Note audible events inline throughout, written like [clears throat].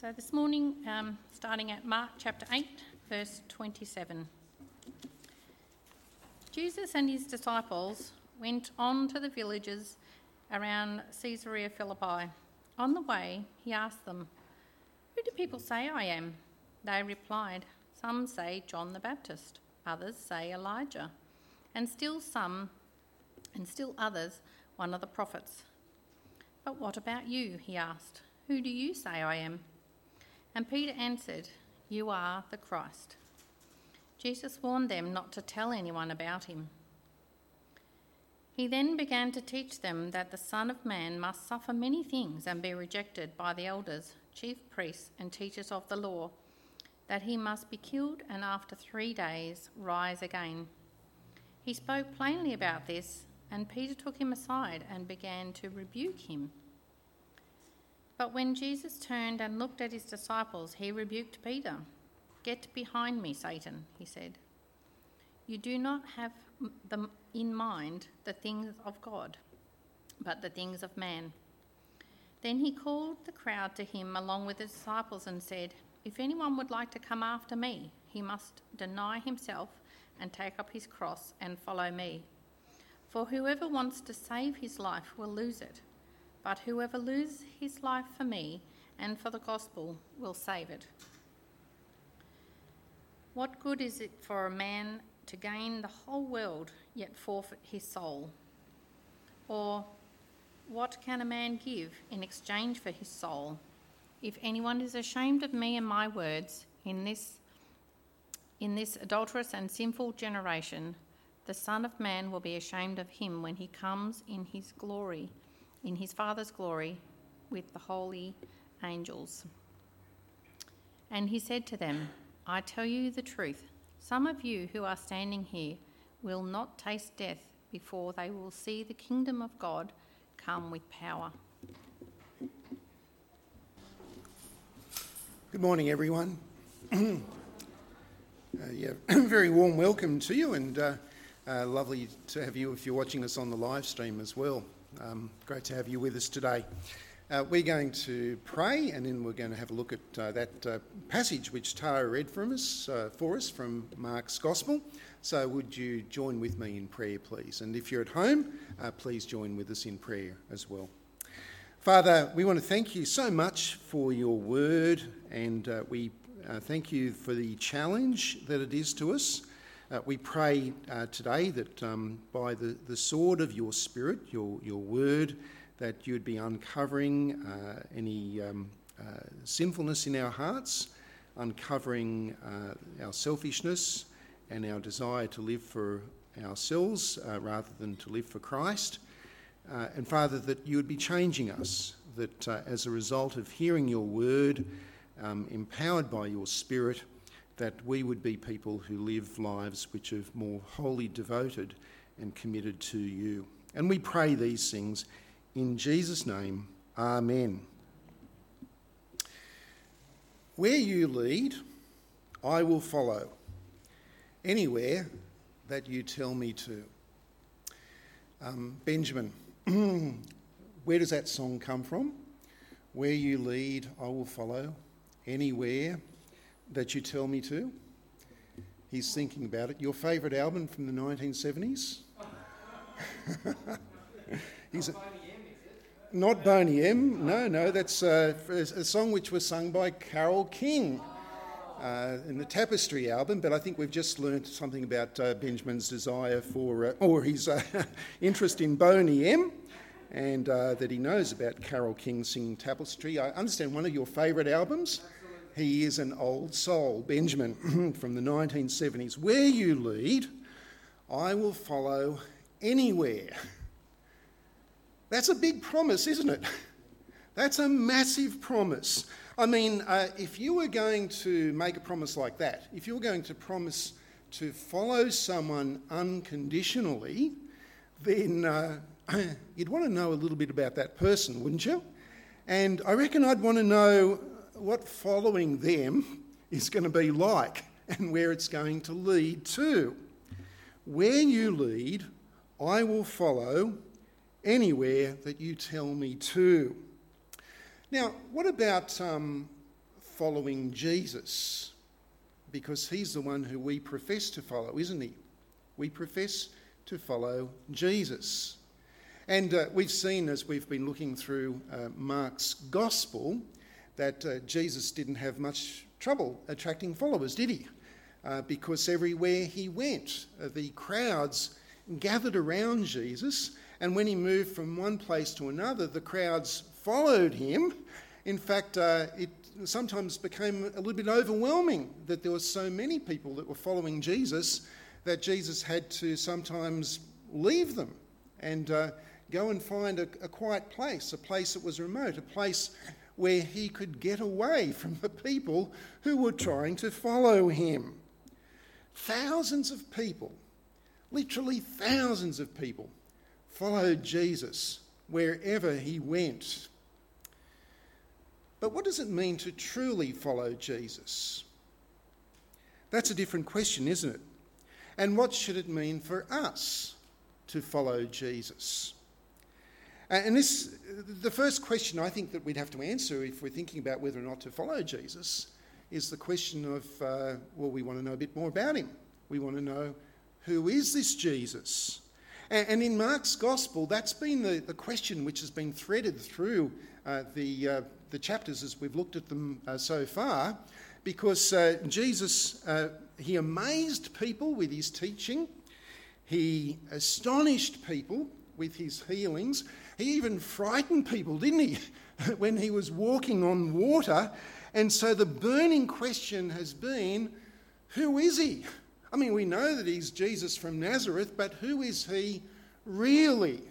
So this morning, um, starting at Mark chapter 8, verse 27. Jesus and his disciples went on to the villages around Caesarea Philippi. On the way, he asked them, Who do people say I am? They replied, Some say John the Baptist, others say Elijah, and still some, and still others, one of the prophets. But what about you? He asked. Who do you say I am? And Peter answered, You are the Christ. Jesus warned them not to tell anyone about him. He then began to teach them that the Son of Man must suffer many things and be rejected by the elders, chief priests, and teachers of the law, that he must be killed and after three days rise again. He spoke plainly about this, and Peter took him aside and began to rebuke him. But when Jesus turned and looked at his disciples, he rebuked Peter. Get behind me, Satan, he said. You do not have the, in mind the things of God, but the things of man. Then he called the crowd to him along with the disciples and said, If anyone would like to come after me, he must deny himself and take up his cross and follow me. For whoever wants to save his life will lose it but whoever loses his life for me and for the gospel will save it. What good is it for a man to gain the whole world yet forfeit his soul? Or what can a man give in exchange for his soul? If anyone is ashamed of me and my words in this in this adulterous and sinful generation, the Son of Man will be ashamed of him when he comes in his glory in his Father's glory with the holy angels. And he said to them, I tell you the truth. Some of you who are standing here will not taste death before they will see the kingdom of God come with power. Good morning, everyone. [clears throat] uh, yeah, [clears throat] very warm welcome to you, and uh, uh, lovely to have you if you're watching us on the live stream as well. Um, great to have you with us today. Uh, we're going to pray and then we're going to have a look at uh, that uh, passage which Tara read from us, uh, for us from Mark's Gospel. So, would you join with me in prayer, please? And if you're at home, uh, please join with us in prayer as well. Father, we want to thank you so much for your word and we thank you for the challenge that it is to us. Uh, we pray uh, today that um, by the, the sword of your Spirit, your, your word, that you'd be uncovering uh, any um, uh, sinfulness in our hearts, uncovering uh, our selfishness and our desire to live for ourselves uh, rather than to live for Christ. and Father, that you would be changing us, that as a result of hearing your word, um, empowered by your Spirit, that we would be people who live lives which are more wholly devoted and committed to you. And we pray these things in Jesus' name. Amen. Where you lead, I will follow. Anywhere that you tell me to. Um, Benjamin, [clears throat] where does that song come from? Where you lead, I will follow. Anywhere that you tell me to. He's thinking about it. Your favourite album from the 1970s? [laughs] He's a, not Boney M. No, no, that's uh, a song which was sung by Carole King uh, in the Tapestry album. But I think we've just learned something about uh, Benjamin's desire for, uh, or his uh, [laughs] interest in Boney M. And uh, that he knows about Carole King singing Tapestry. I understand one of your favourite albums he is an old soul, Benjamin [clears throat] from the 1970s. Where you lead, I will follow anywhere. That's a big promise, isn't it? That's a massive promise. I mean, uh, if you were going to make a promise like that, if you were going to promise to follow someone unconditionally, then uh, [clears throat] you'd want to know a little bit about that person, wouldn't you? And I reckon I'd want to know what following them is going to be like and where it's going to lead to. Where you lead, I will follow anywhere that you tell me to. Now, what about um, following Jesus because he's the one who we profess to follow, isn't he? We profess to follow Jesus. And uh, we've seen as we've been looking through uh, Mark's gospel that uh, Jesus didn't have much trouble attracting followers, did he? Uh, because everywhere he went, uh, the crowds gathered around Jesus, and when he moved from one place to another, the crowds followed him. In fact, uh, it sometimes became a little bit overwhelming that there were so many people that were following Jesus that Jesus had to sometimes leave them and uh, go and find a, a quiet place, a place that was remote, a place where he could get away from the people who were trying to follow him. Thousands of people, literally thousands of people, followed Jesus wherever he went. But what does it mean to truly follow Jesus? That's a different question, isn't it? And what should it mean for us to follow Jesus? And this, the first question I think that we'd have to answer if we're thinking about whether or not to follow Jesus is the question of, uh, well, we want to know a bit more about him. We want to know who is this Jesus? And, and in Mark's gospel, that's been the, the question which has been threaded through uh, the, uh, the chapters as we've looked at them uh, so far, because uh, Jesus, uh, he amazed people with his teaching, he astonished people with his healings, he even frightened people, didn't he, [laughs] when he was walking on water. And so the burning question has been who is he? I mean, we know that he's Jesus from Nazareth, but who is he really?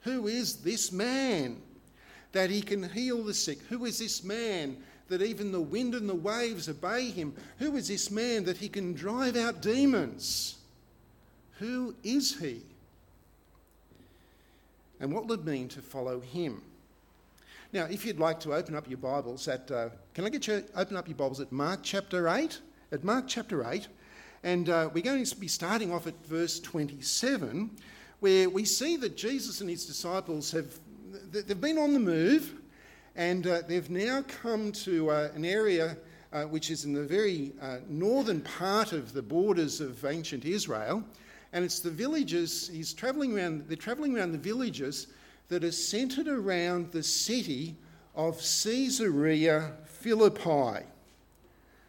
Who is this man that he can heal the sick? Who is this man that even the wind and the waves obey him? Who is this man that he can drive out demons? Who is he? And what will it mean to follow him? Now, if you'd like to open up your Bibles at, uh, can I get you open up your Bibles at Mark chapter 8? At Mark chapter 8, and uh, we're going to be starting off at verse 27, where we see that Jesus and his disciples have they've been on the move, and uh, they've now come to uh, an area uh, which is in the very uh, northern part of the borders of ancient Israel, and it's the villages. He's travelling around. They're travelling around the villages that are centred around the city of Caesarea Philippi.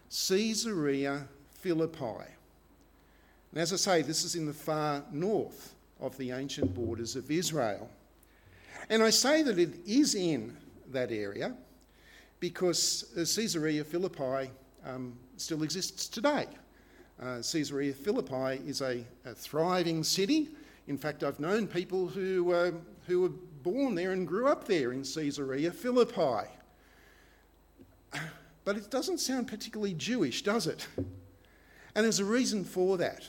Caesarea Philippi. And as I say, this is in the far north of the ancient borders of Israel. And I say that it is in that area because Caesarea Philippi um, still exists today. Uh, Caesarea Philippi is a, a, thriving city. In fact, I've known people who, uh, who were born there and grew up there in Caesarea Philippi. [sighs] But it doesn't sound particularly Jewish, does it? And there's a reason for that.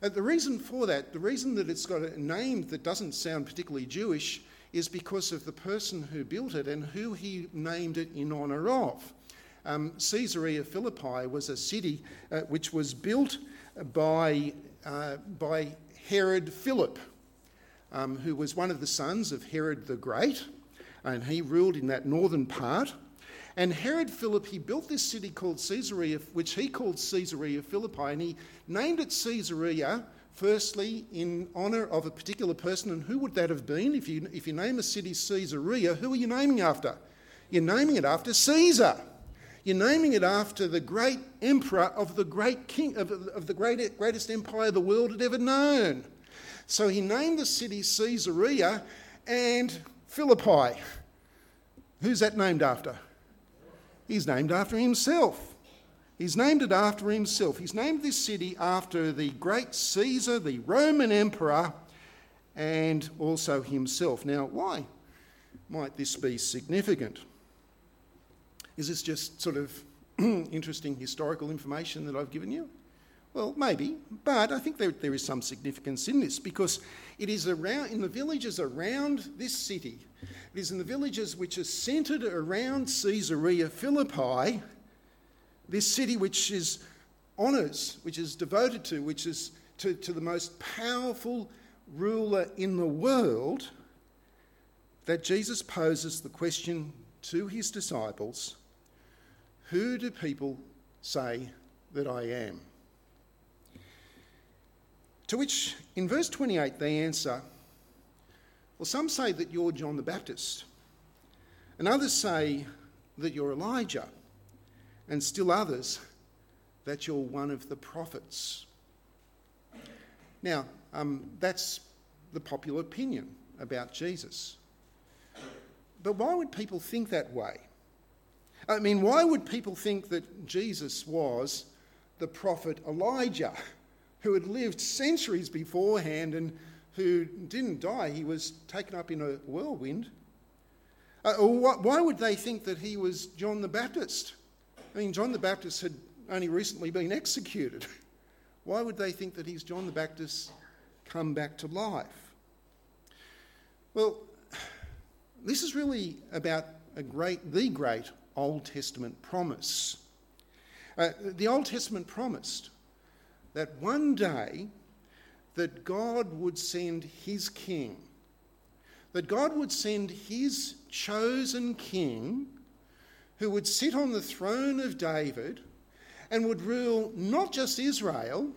The reason for that, the reason that it's got a name that doesn't sound particularly Jewish, is because of the person who built it and who he named it in honour of. Um, Caesarea Philippi was a city uh, which was built by, uh, by Herod Philip, um, who was one of the sons of Herod the Great, and he ruled in that northern part. And Herod Philip, he built this city called Caesarea, which he called Caesarea Philippi, and he named it Caesarea, firstly, in honour of a particular person. And who would that have been? If you, if you name a city Caesarea, who are you naming after? You're naming it after Caesar. You're naming it after the great emperor of the great king of, of the great, greatest empire the world had ever known. So he named the city Caesarea and Philippi. Who's that named after? He's named after himself. He's named it after himself. He's named this city after the great Caesar, the Roman emperor, and also himself. Now, why might this be significant? Is this just sort of [clears throat] interesting historical information that I've given you? Well, maybe, but I think there, there is some significance in this because it is around in the villages around this city. It is in the villages which are centred around Caesarea Philippi, this city which is honours, which is devoted to, which is to, to the most powerful ruler in the world, that Jesus poses the question to his disciples Who do people say that I am? To which, in verse 28, they answer, Well, some say that you're John the Baptist, and others say that you're Elijah, and still others that you're one of the prophets. Now, um, that's the popular opinion about Jesus. But why would people think that way? I mean, why would people think that Jesus was the prophet Elijah, who had lived centuries beforehand and who didn't die? He was taken up in a whirlwind. Uh, why would they think that he was John the Baptist? I mean, John the Baptist had only recently been executed. [laughs] Why would they think that he's John the Baptist come back to life? Well, [sighs] this is really about a great, the great Old Testament promise. Uh, the Old Testament promised that one day that God would send his king, that God would send his chosen king who would sit on the throne of David and would rule not just Israel,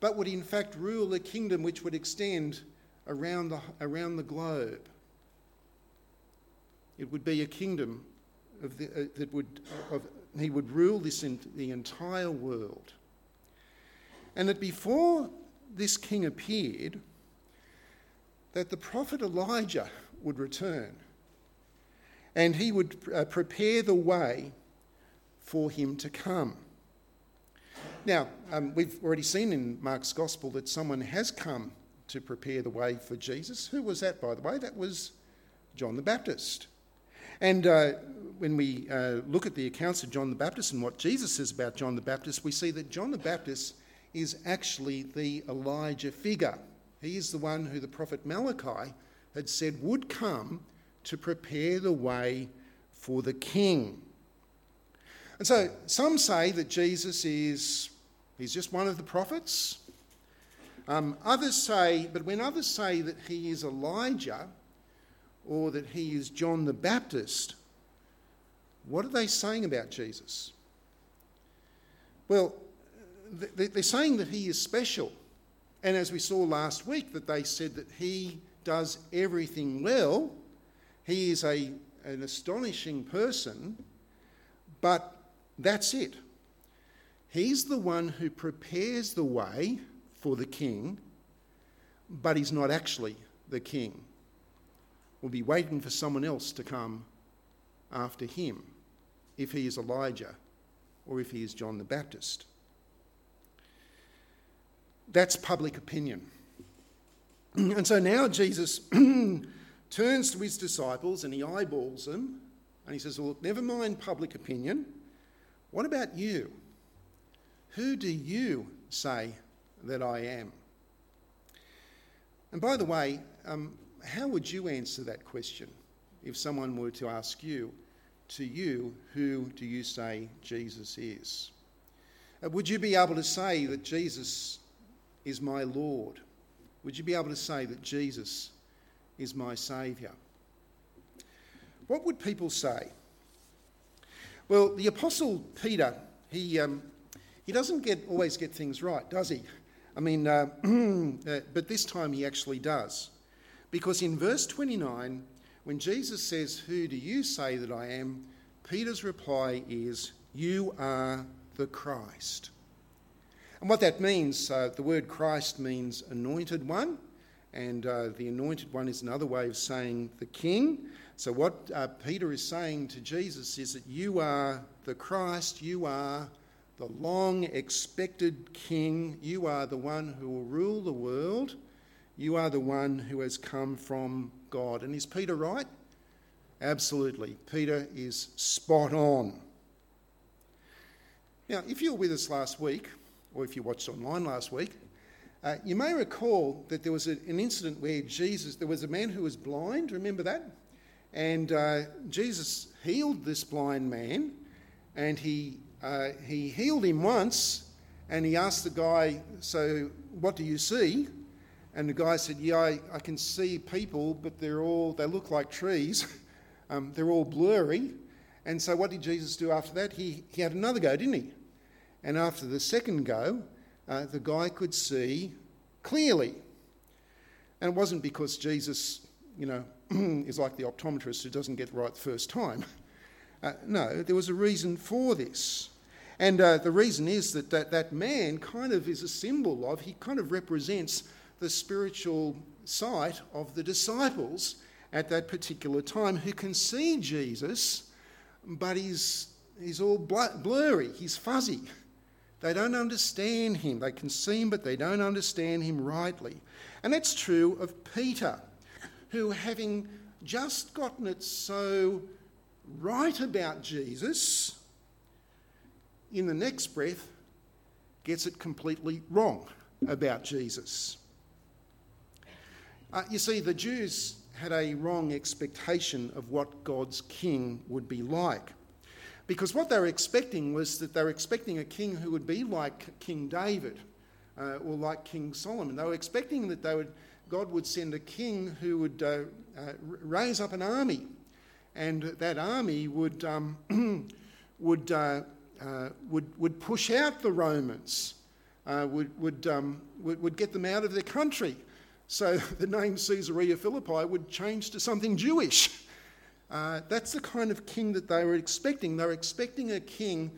but would in fact rule a kingdom which would extend around the, around the globe. It would be a kingdom of the, uh, that would, of, he would rule this in the entire world. And that before this king appeared, that the prophet Elijah would return and he would uh, prepare the way for him to come. Now, um, we've already seen in Mark's Gospel that someone has come to prepare the way for Jesus. Who was that, by the way? That was John the Baptist. And uh, when we uh, look at the accounts of John the Baptist and what Jesus says about John the Baptist, we see that John the Baptist is actually the Elijah figure. He is the one who the prophet Malachi had said would come to prepare the way for the king. And so some say that Jesus is he's just one of the prophets. Um, others say, but when others say that he is Elijah, or that he is John the Baptist, what are they saying about Jesus? Well, they're saying that he is special. And as we saw last week, that they said that he does everything well. He is a, an astonishing person, but that's it. He's the one who prepares the way for the king, but he's not actually the king will be waiting for someone else to come after him if he is Elijah or if he is John the Baptist. That's public opinion. [clears throat] And so now Jesus [clears throat] turns to his disciples and he eyeballs them and he says, Well, look, never mind public opinion. What about you? Who do you say that I am? And by the way, um, how would you answer that question if someone were to ask you, to you, who do you say Jesus is? Uh, would you be able to say that Jesus is my Lord? Would you be able to say that Jesus is my Saviour? What would people say? Well, the Apostle Peter, he, um, he doesn't get, always get things right, does he? I mean, uh, [clears throat] uh, but this time he actually does. Because in verse 29, when Jesus says, Who do you say that I am? Peter's reply is, You are the Christ. And what that means, uh, the word Christ means anointed one, and uh, the anointed one is another way of saying the king. So, what uh, Peter is saying to Jesus is that you are the Christ, you are the long expected king, you are the one who will rule the world you are the one who has come from God. And is Peter right? Absolutely. Peter is spot on. Now, if you were with us last week, or if you watched online last week, uh, you may recall that there was a, an incident where Jesus, there was a man who was blind, remember that? And uh, Jesus healed this blind man, and he, uh, he healed him once, and he asked the guy, So, what do you see? And the guy said, Yeah, I, I can see people, but they're all, they look like trees. [laughs] um, they're all blurry. And so, what did Jesus do after that? He, he had another go, didn't he? And after the second go, uh, the guy could see clearly. And it wasn't because Jesus, you know, [clears throat] is like the optometrist who doesn't get right the first time. [laughs] Uh, no, there was a reason for this. And uh, the reason is that, that that man kind of is a symbol of, he kind of represents the spiritual sight of the disciples at that particular time who can see Jesus, but he's, he's all blurry, he's fuzzy. They don't understand him. They can see him, but they don't understand him rightly. And that's true of Peter, who, having just gotten it so right about Jesus, in the next breath gets it completely wrong about Jesus. Uh, you see, the Jews had a wrong expectation of what God's king would be like. Because what they were expecting was that they were expecting a king who would be like King David uh, or like King Solomon. They were expecting that they would, God would send a king who would uh, uh, raise up an army, and that army would, um, [clears throat] would, uh, uh, would, would push out the Romans, would, would, um, would, would get them out of their country. So [laughs] the name Caesarea Philippi would change to something Jewish. Uh, that's the kind of king that they were expecting. They were expecting a king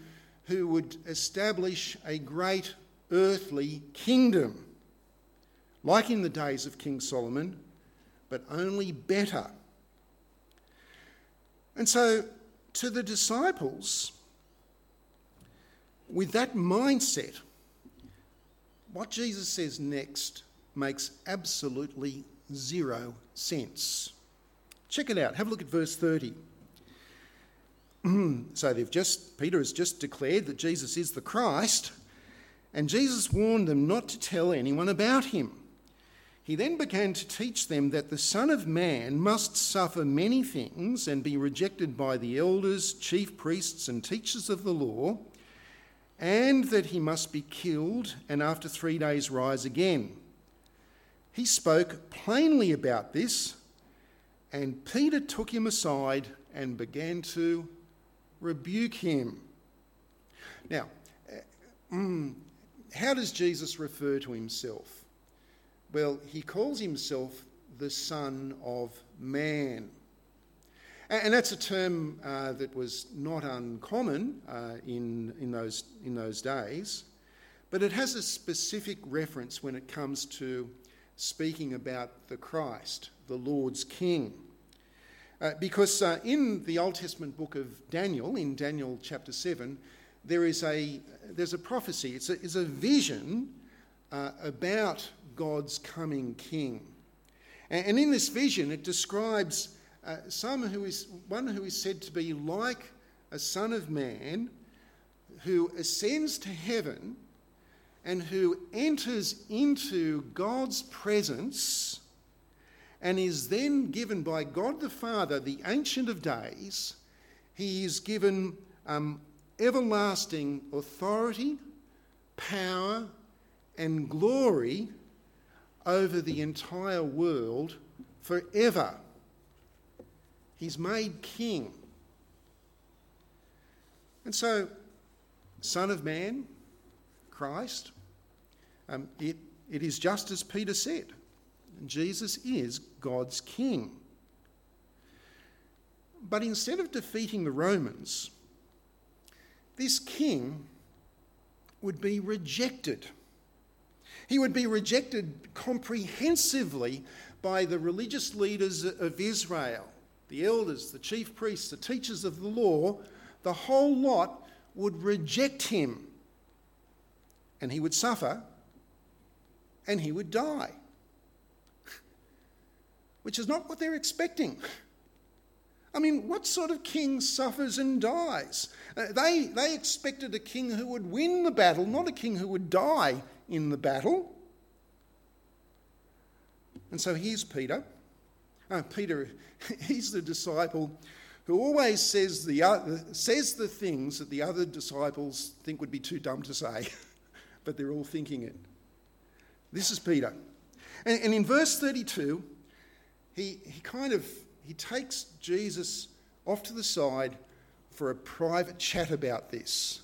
who would establish a great earthly kingdom, like in the days of King Solomon, but only better. And so, to the disciples, with that mindset, what Jesus says next makes absolutely zero sense. Check it out. Have a look at verse 30. [clears throat] so they've just, Peter has just declared that Jesus is the Christ, and Jesus warned them not to tell anyone about him. He then began to teach them that the Son of Man must suffer many things and be rejected by the elders, chief priests, and teachers of the law, and that he must be killed and after three days rise again. He spoke plainly about this, and Peter took him aside and began to rebuke him. Now, uh, mm, how does Jesus refer to himself? Well, he calls himself the Son of Man. And that's a term uh, that was not uncommon uh, in, in, those, in those days, but it has a specific reference when it comes to speaking about the Christ, the Lord's King. Uh, because uh, in the Old Testament book of Daniel, in Daniel chapter 7, there is a, there's a prophecy, it's a, it's a vision uh, about God's coming king. And, and, in this vision, it describes uh, some who is, one who is said to be like a son of man who ascends to heaven and who enters into God's presence and is then given by God the Father, the Ancient of Days, he is given um, everlasting authority, power, and glory over the entire world forever. He's made king. And so, Son of Man, Christ, um, it, it is just as Peter said Jesus is God's king. But instead of defeating the Romans, this king would be rejected. He would be rejected comprehensively by the religious leaders of Israel, the elders, the chief priests, the teachers of the law. The whole lot would reject him and he would suffer and he would die. Which is not what they're expecting. I mean, what sort of king suffers and dies? Uh, they, they expected a king who would win the battle, not a king who would die in the battle. And so here's Peter. Uh, Peter, [laughs] he's the disciple who always says the, uh, says the things that the other disciples think would be too dumb to say. [laughs] but they're all thinking it. This is Peter. And, and in verse 32, he, he kind of he takes Jesus off to the side for a private chat about this.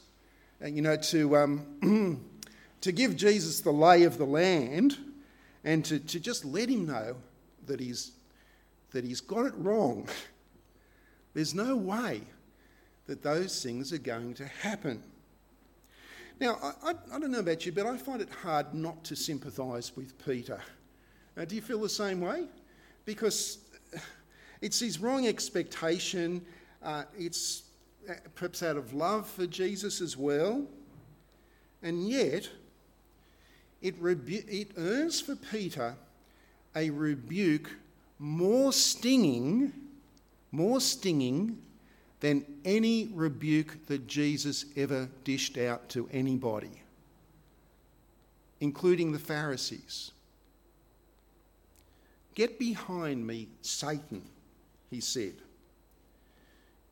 And, you know, to, um, [clears throat] to give Jesus the lay of the land and to, to just let him know that he's, that he's got it wrong. [laughs] There's no way that those things are going to happen. Now, I, I, I don't know about you, but I find it hard not to sympathise with Peter. Uh, do you feel the same way? Because it's his wrong expectation, uh, it's uh, perhaps out of love for Jesus as well, and yet it, rebu- it earns for Peter a rebuke more stinging, more stinging than any rebuke that Jesus ever dished out to anybody, including the Pharisees. Get behind me, Satan, he said.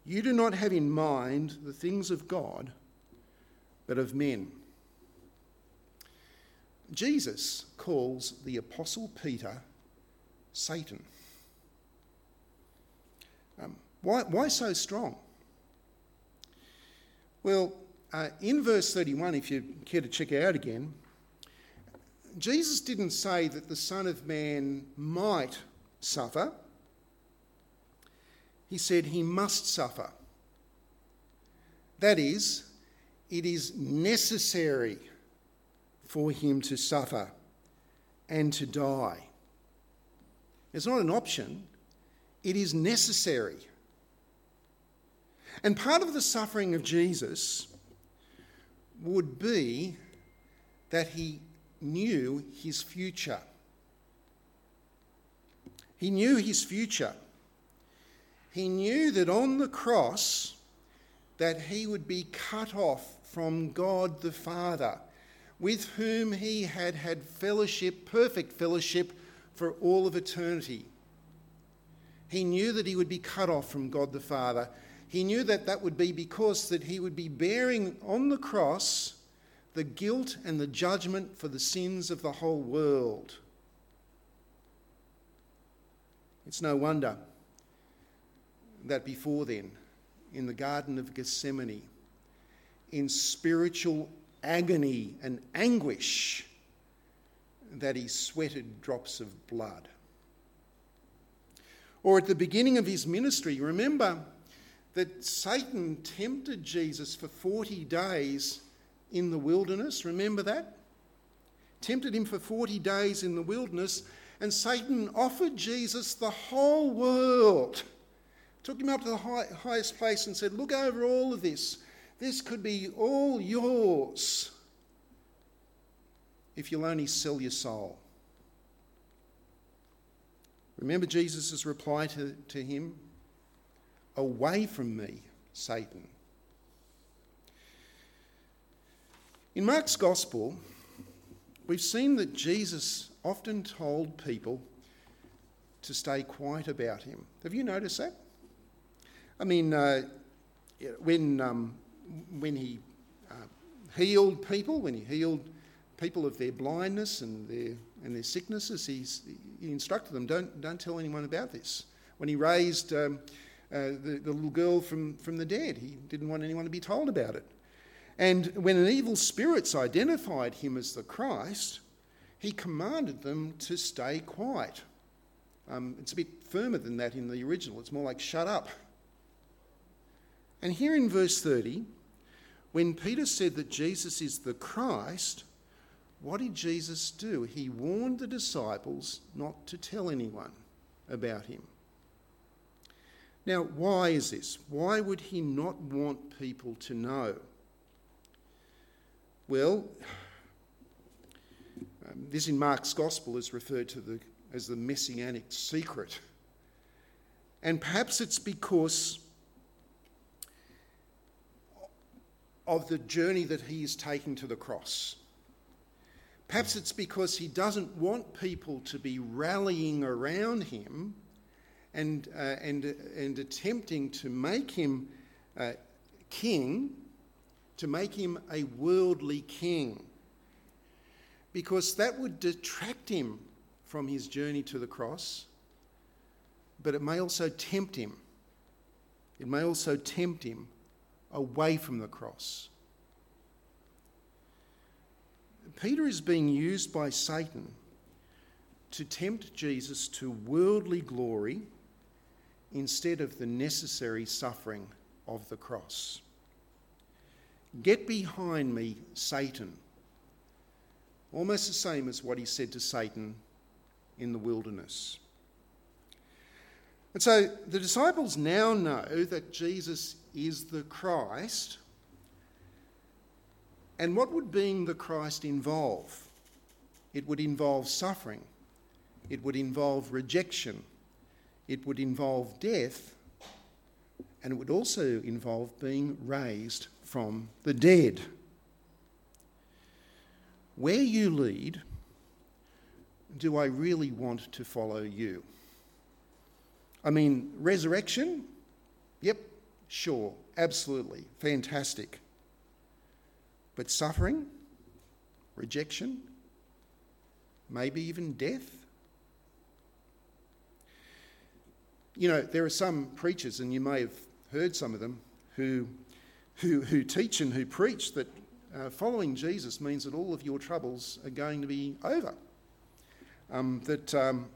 You do not have in mind the things of God, but of men. Jesus calls the Apostle Peter Satan. Why, why so strong? Well, uh, in verse 31, if you care to check it out again, Jesus didn't say that the Son of Man might suffer. He said he must suffer. That is, it is necessary for him to suffer and to die. It's not an option, it is necessary. And part of the suffering of Jesus would be that he knew his future. He knew his future. He knew that on the cross that he would be cut off from God the Father, with whom he had had fellowship, perfect fellowship, for all of eternity. He knew that he would be cut off from God the Father. He knew that that would be because that he would be bearing on the cross the guilt and the judgment for the sins of the whole world. It's no wonder that before then, in the Garden of Gethsemane, in spiritual agony and anguish, that he sweated drops of blood. Or at the beginning of his ministry, remember that Satan tempted Jesus for 40 days in the wilderness. Remember that? Tempted him for 40 days in the wilderness, and Satan offered Jesus the whole world. Took him up to the high, highest place and said, Look over all of this. This could be all yours if you'll only sell your soul. Remember Jesus' reply to, to him? Away from me, Satan. In Mark's Gospel, we've seen that Jesus often told people to stay quiet about him. Have you noticed that? I mean, uh, when, um, when he uh, healed people, when he healed people of their blindness and their, and their sicknesses, he instructed them don't, don't tell anyone about this. When he raised um, uh, the, the little girl from, from the dead, he didn't want anyone to be told about it. And when an evil spirits identified him as the Christ, he commanded them to stay quiet. Um, it's a bit firmer than that in the original. It's more like shut up. And here in verse 30, when Peter said that Jesus is the Christ, what did Jesus do? He warned the disciples not to tell anyone about him. Now, why is this? Why would he not want people to know? Well, um, this in Mark's Gospel is referred to the, as the messianic secret. And perhaps it's because of the journey that he is taking to the cross. Perhaps it's because he doesn't want people to be rallying around him and, uh, and, and attempting to make him uh, king to make him a worldly king, because that would detract him from his journey to the cross, but it may also tempt him. It may also tempt him away from the cross. Peter is being used by Satan to tempt Jesus to worldly glory instead of the necessary suffering of the cross. Get behind me, Satan. Almost the same as what he said to Satan in the wilderness. And so the disciples now know that Jesus is the Christ. And what would being the Christ involve? It would involve suffering, it would involve rejection, it would involve death, and it would also involve being raised from the dead. Where you lead, do I really want to follow you? I mean, resurrection? Yep, sure, absolutely, fantastic. But suffering, rejection, maybe even death? You know, there are some preachers, and you may have heard some of them, who, who, who teach and who preach that uh, following Jesus means that all of your troubles are going to be over. Um, that, um,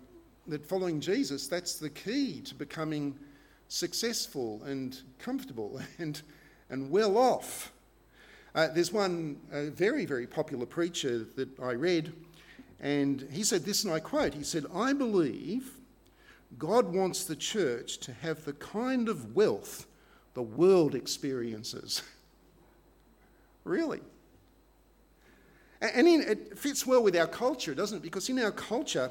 that following Jesus, that's the key to becoming successful and comfortable [laughs] and, and well off. Uh, there's one uh, very, very popular preacher that I read, and he said this, and I quote He said, I believe God wants the church to have the kind of wealth the world experiences. [laughs] really. And in, it fits well with our culture, doesn't it? Because in our culture,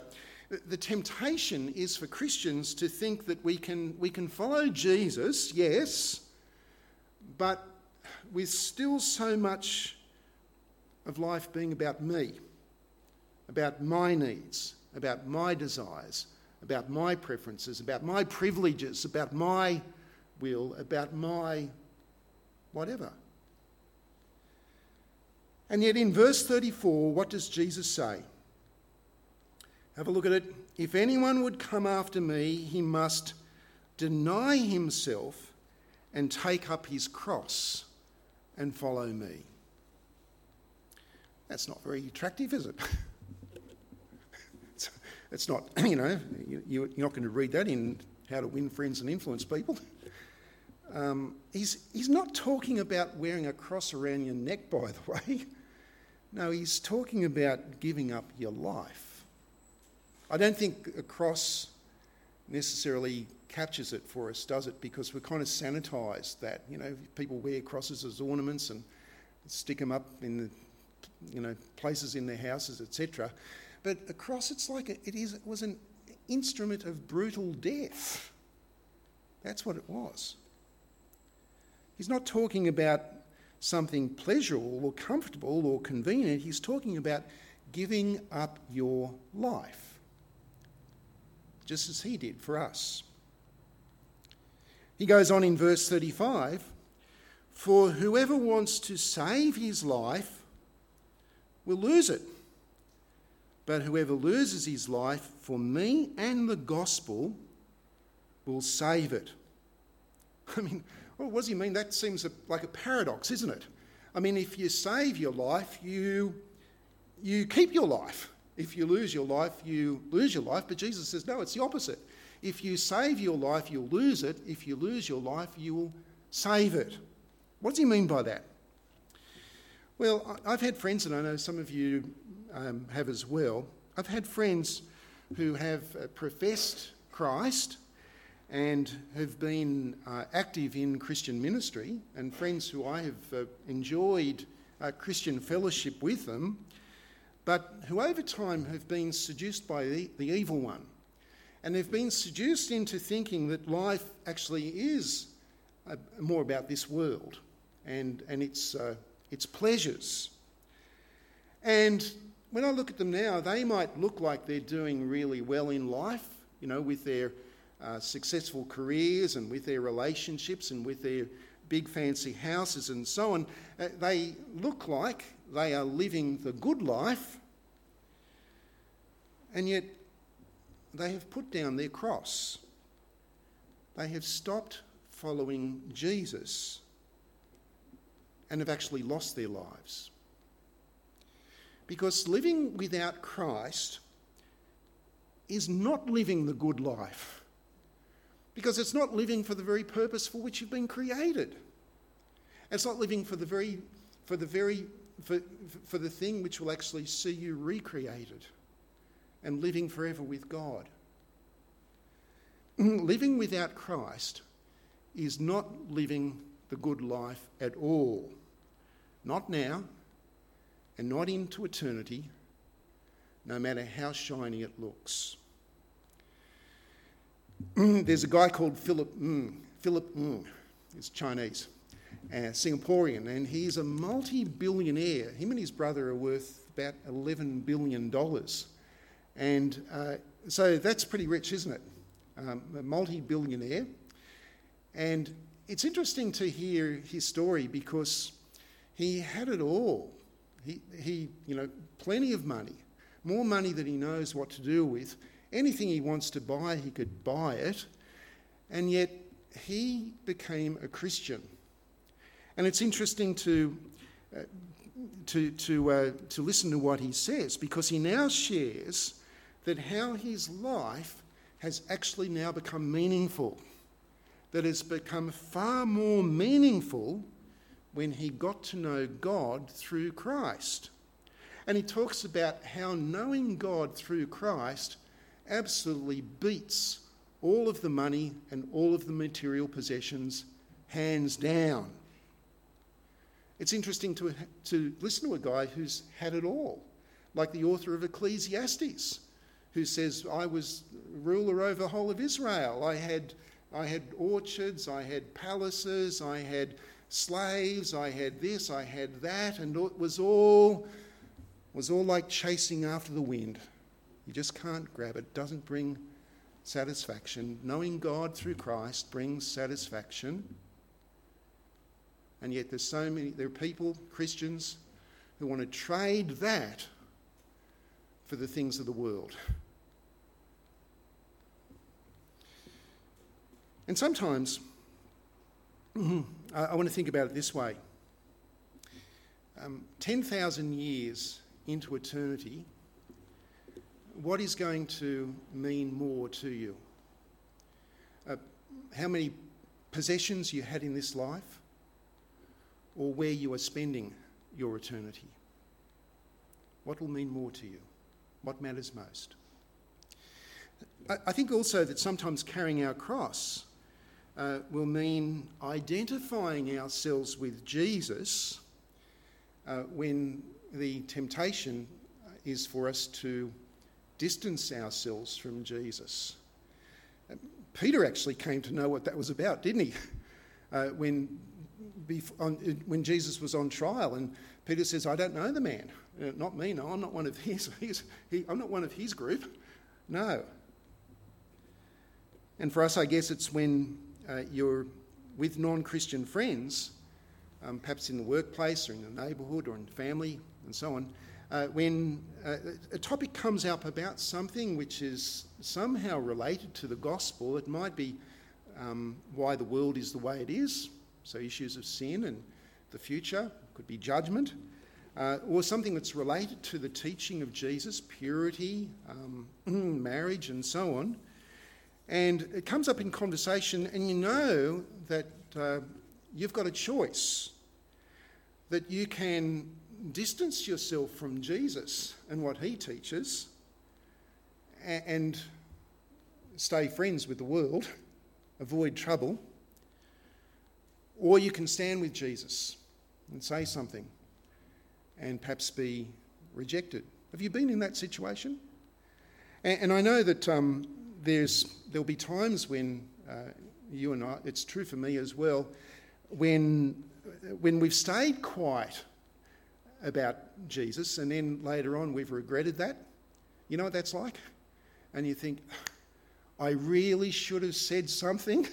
the temptation is for Christians to think that we can, we can follow Jesus, yes, but with still so much of life being about me, about my needs, about my desires, about my preferences, about my privileges, about my will, about my whatever. And yet in verse 34, what does Jesus say? Have a look at it. If anyone would come after me, he must deny himself and take up his cross and follow me. That's not very attractive, is it? [laughs] it's, not, [clears throat] you know, you, are not going to read that in How to Win Friends and Influence People. [laughs] Um, he's, he's not talking about wearing a cross around your neck, by the way. [laughs] No, he's talking about giving up your life. I don't think a cross necessarily captures it for us, does it? Because we've kind of sanitised that. You know, people wear crosses as ornaments and stick them up in the, you know, places in their houses, etc. But a cross, it's like a, it is. It was an instrument of brutal death. That's what it was. He's not talking about something pleasurable or comfortable or convenient. He's talking about giving up your life, just as he did for us. He goes on in verse 35 For whoever wants to save his life will lose it. But whoever loses his life for me and the gospel will save it. [laughs] I mean, what does he mean? That seems like a paradox, isn't it? I mean, if you save your life, you, you keep your life. If you lose your life, you lose your life. But Jesus says, no, it's the opposite. If you save your life, you'll lose it. If you lose your life, you will save it. What does he mean by that? Well, I've had friends, and I know some of you um, have as well. I've had friends who have uh, professed Christ and have been uh, active in Christian ministry, and friends who I have uh, enjoyed uh, Christian fellowship with them, but who over time have been seduced by the, the evil one. And they've been seduced into thinking that life actually is uh, more about this world and, and its, uh, its pleasures. And when I look at them now, they might look like they're doing really well in life, you know, with their uh, successful careers and with their relationships and with their big fancy houses and so on, uh, they look like they are living the good life, and yet they have put down their cross. They have stopped following Jesus and have actually lost their lives. Because living without Christ is not living the good life. Because it's not living for the very purpose for which you've been created. It's not living for the very, for the very, for, for the thing which will actually see you recreated and living forever with God. [clears throat] living without Christ is not living the good life at all. Not now, and not into eternity, no matter how shiny it looks. There's a guy called Philip Ng. Philip Ng. He's Chinese, a Singaporean, and he's a multi billionaire. Him and his brother are worth about $11 billion. And uh, so that's pretty rich, isn't it? Um, a multi billionaire. And it's interesting to hear his story because he had it all. He, you know, plenty of money, more money than he knows what to do with. Anything he wants to buy, he could buy it. And yet he became a Christian. And it's interesting to, uh, to, to, uh, to listen to what he says because he now shares that how his life has actually now become meaningful, that has become far more meaningful when he got to know God through Christ. And he talks about how knowing God through Christ absolutely beats all of the money and all of the material possessions hands down. It's interesting to, to listen to a guy who's had it all, like the author of Ecclesiastes, who says, I was ruler over the whole of Israel. I had, I had orchards, I had palaces, I had slaves, I had this, I had that, and it was all was all like chasing after the wind. You just can't grab it. Doesn't bring satisfaction. Knowing God through Christ brings satisfaction. And yet there's so many there are people, Christians, who want to trade that for the things of the world. And sometimes [clears throat] I, want to think about it this way um, 10,000 years into eternity, what is going to mean more to you? Uh, how many possessions you had in this life, or where you are spending your eternity? What will mean more to you? What matters most? I think also that sometimes carrying our cross uh, will mean identifying ourselves with Jesus uh, when the temptation is for us to distance ourselves from Jesus. Uh, Peter actually came to know what that was about, didn't he? [laughs] Uh, when, on, when Jesus was on trial, and Peter says, I don't know the man. Uh, not me, no, I'm not one of his. [laughs] he, I'm not one of his group. No. And for us, I guess it's when uh, you're with non Christian friends, um, perhaps in the workplace or in the neighbourhood or in family and so on, uh, when uh, a topic comes up about something which is somehow related to the gospel, it might be um, why the world is the way it is, so issues of sin and the future, could be judgment, uh, or something that's related to the teaching of Jesus, purity, um, [clears throat] marriage, and so on. And it comes up in conversation, and you know that uh, you've got a choice. That you can distance yourself from Jesus and what he teaches and stay friends with the world, [laughs] avoid trouble, or you can stand with Jesus and say something and perhaps be rejected. Have you been in that situation? And, I know that um, there's, there'll be times when uh, you and I, it's true for me as well, when, when we've stayed quiet about Jesus and then later on we've regretted that. You know what that's like? And you think, I really should have said something.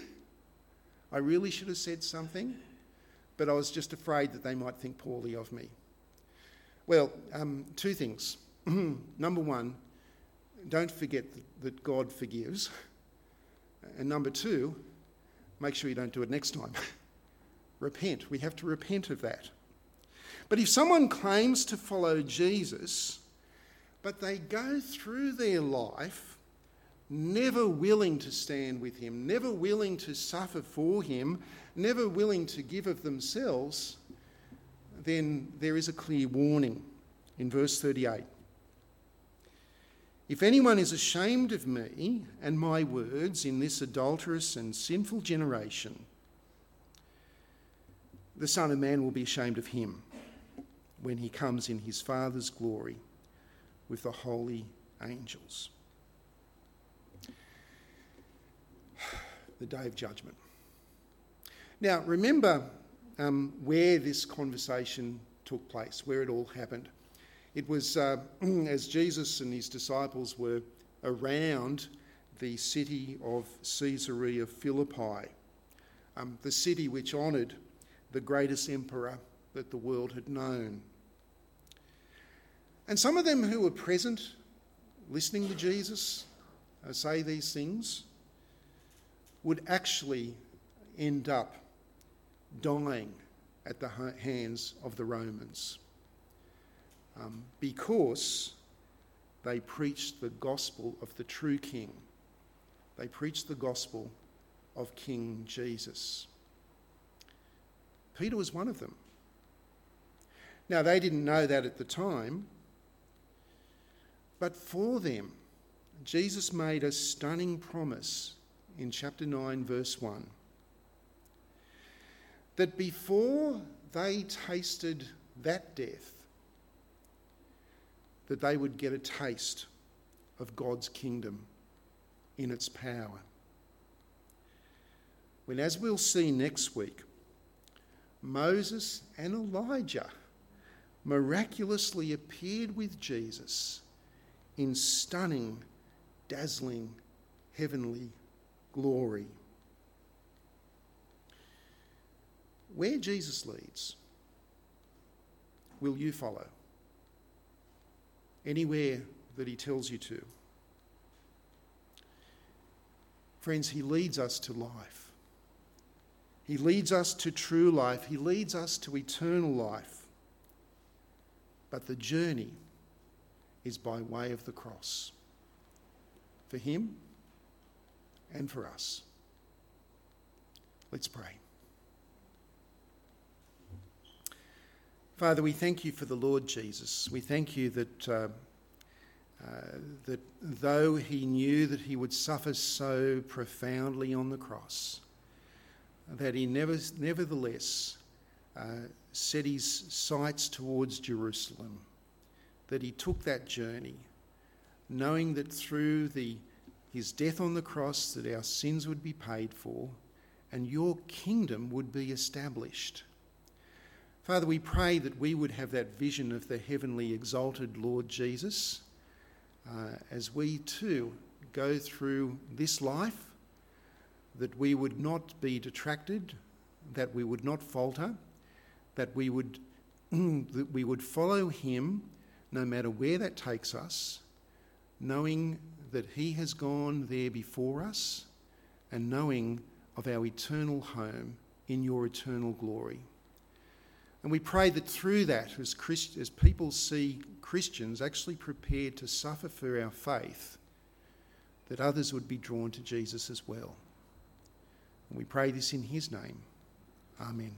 I really should have said something, but I was just afraid that they might think poorly of me. Well, um, two things. [clears throat] Number one, don't forget that God forgives. And number two, make sure you don't do it next time. [laughs] repent. We have to repent of that. But if someone claims to follow Jesus, but they go through their life never willing to stand with him, never willing to suffer for him, never willing to give of themselves, then there is a clear warning in verse 38. If anyone is ashamed of me and my words in this adulterous and sinful generation, the Son of Man will be ashamed of him when he comes in his Father's glory with the holy angels. [sighs] The day of judgment. Now, remember um, where this conversation took place, where it all happened. It was uh, [clears throat] as Jesus and his disciples were around the city of Caesarea Philippi, um, the city which honoured the greatest emperor that the world had known. And some of them who were present, listening to Jesus uh, say these things, would actually end up dying at the hands of the Romans um, because they preached the gospel of the true King. They preached the gospel of King Jesus. Peter was one of them. Now, they didn't know that at the time, but for them, Jesus made a stunning promise in chapter 9, verse 1 that before they tasted that death, that they would get a taste of God's kingdom in its power. When, as we'll see next week, Moses and Elijah miraculously appeared with Jesus in stunning, dazzling, heavenly glory. Where Jesus leads, will you follow? Anywhere that he tells you to. Friends, he leads us to life. He leads us to true life. He leads us to eternal life. But the journey is by way of the cross for him and for us. Let's pray. Father, we thank you for the Lord Jesus. We thank you that, uh, uh, that though he knew that he would suffer so profoundly on the cross, that he never, nevertheless uh, set his sights towards Jerusalem, that he took that journey, knowing that through the, his death on the cross that our sins would be paid for and your kingdom would be established. Father, we pray that we would have that vision of the heavenly exalted Lord Jesus uh, as we too go through this life, that we would not be detracted, that we would not falter, that we would, [clears throat] that we would follow Him no matter where that takes us, knowing that He has gone there before us and knowing of our eternal home in your eternal glory. And we pray that through that, as, Christ, as people see Christians actually prepared to suffer for our faith, that others would be drawn to Jesus as well. And we pray this in his name. Amen.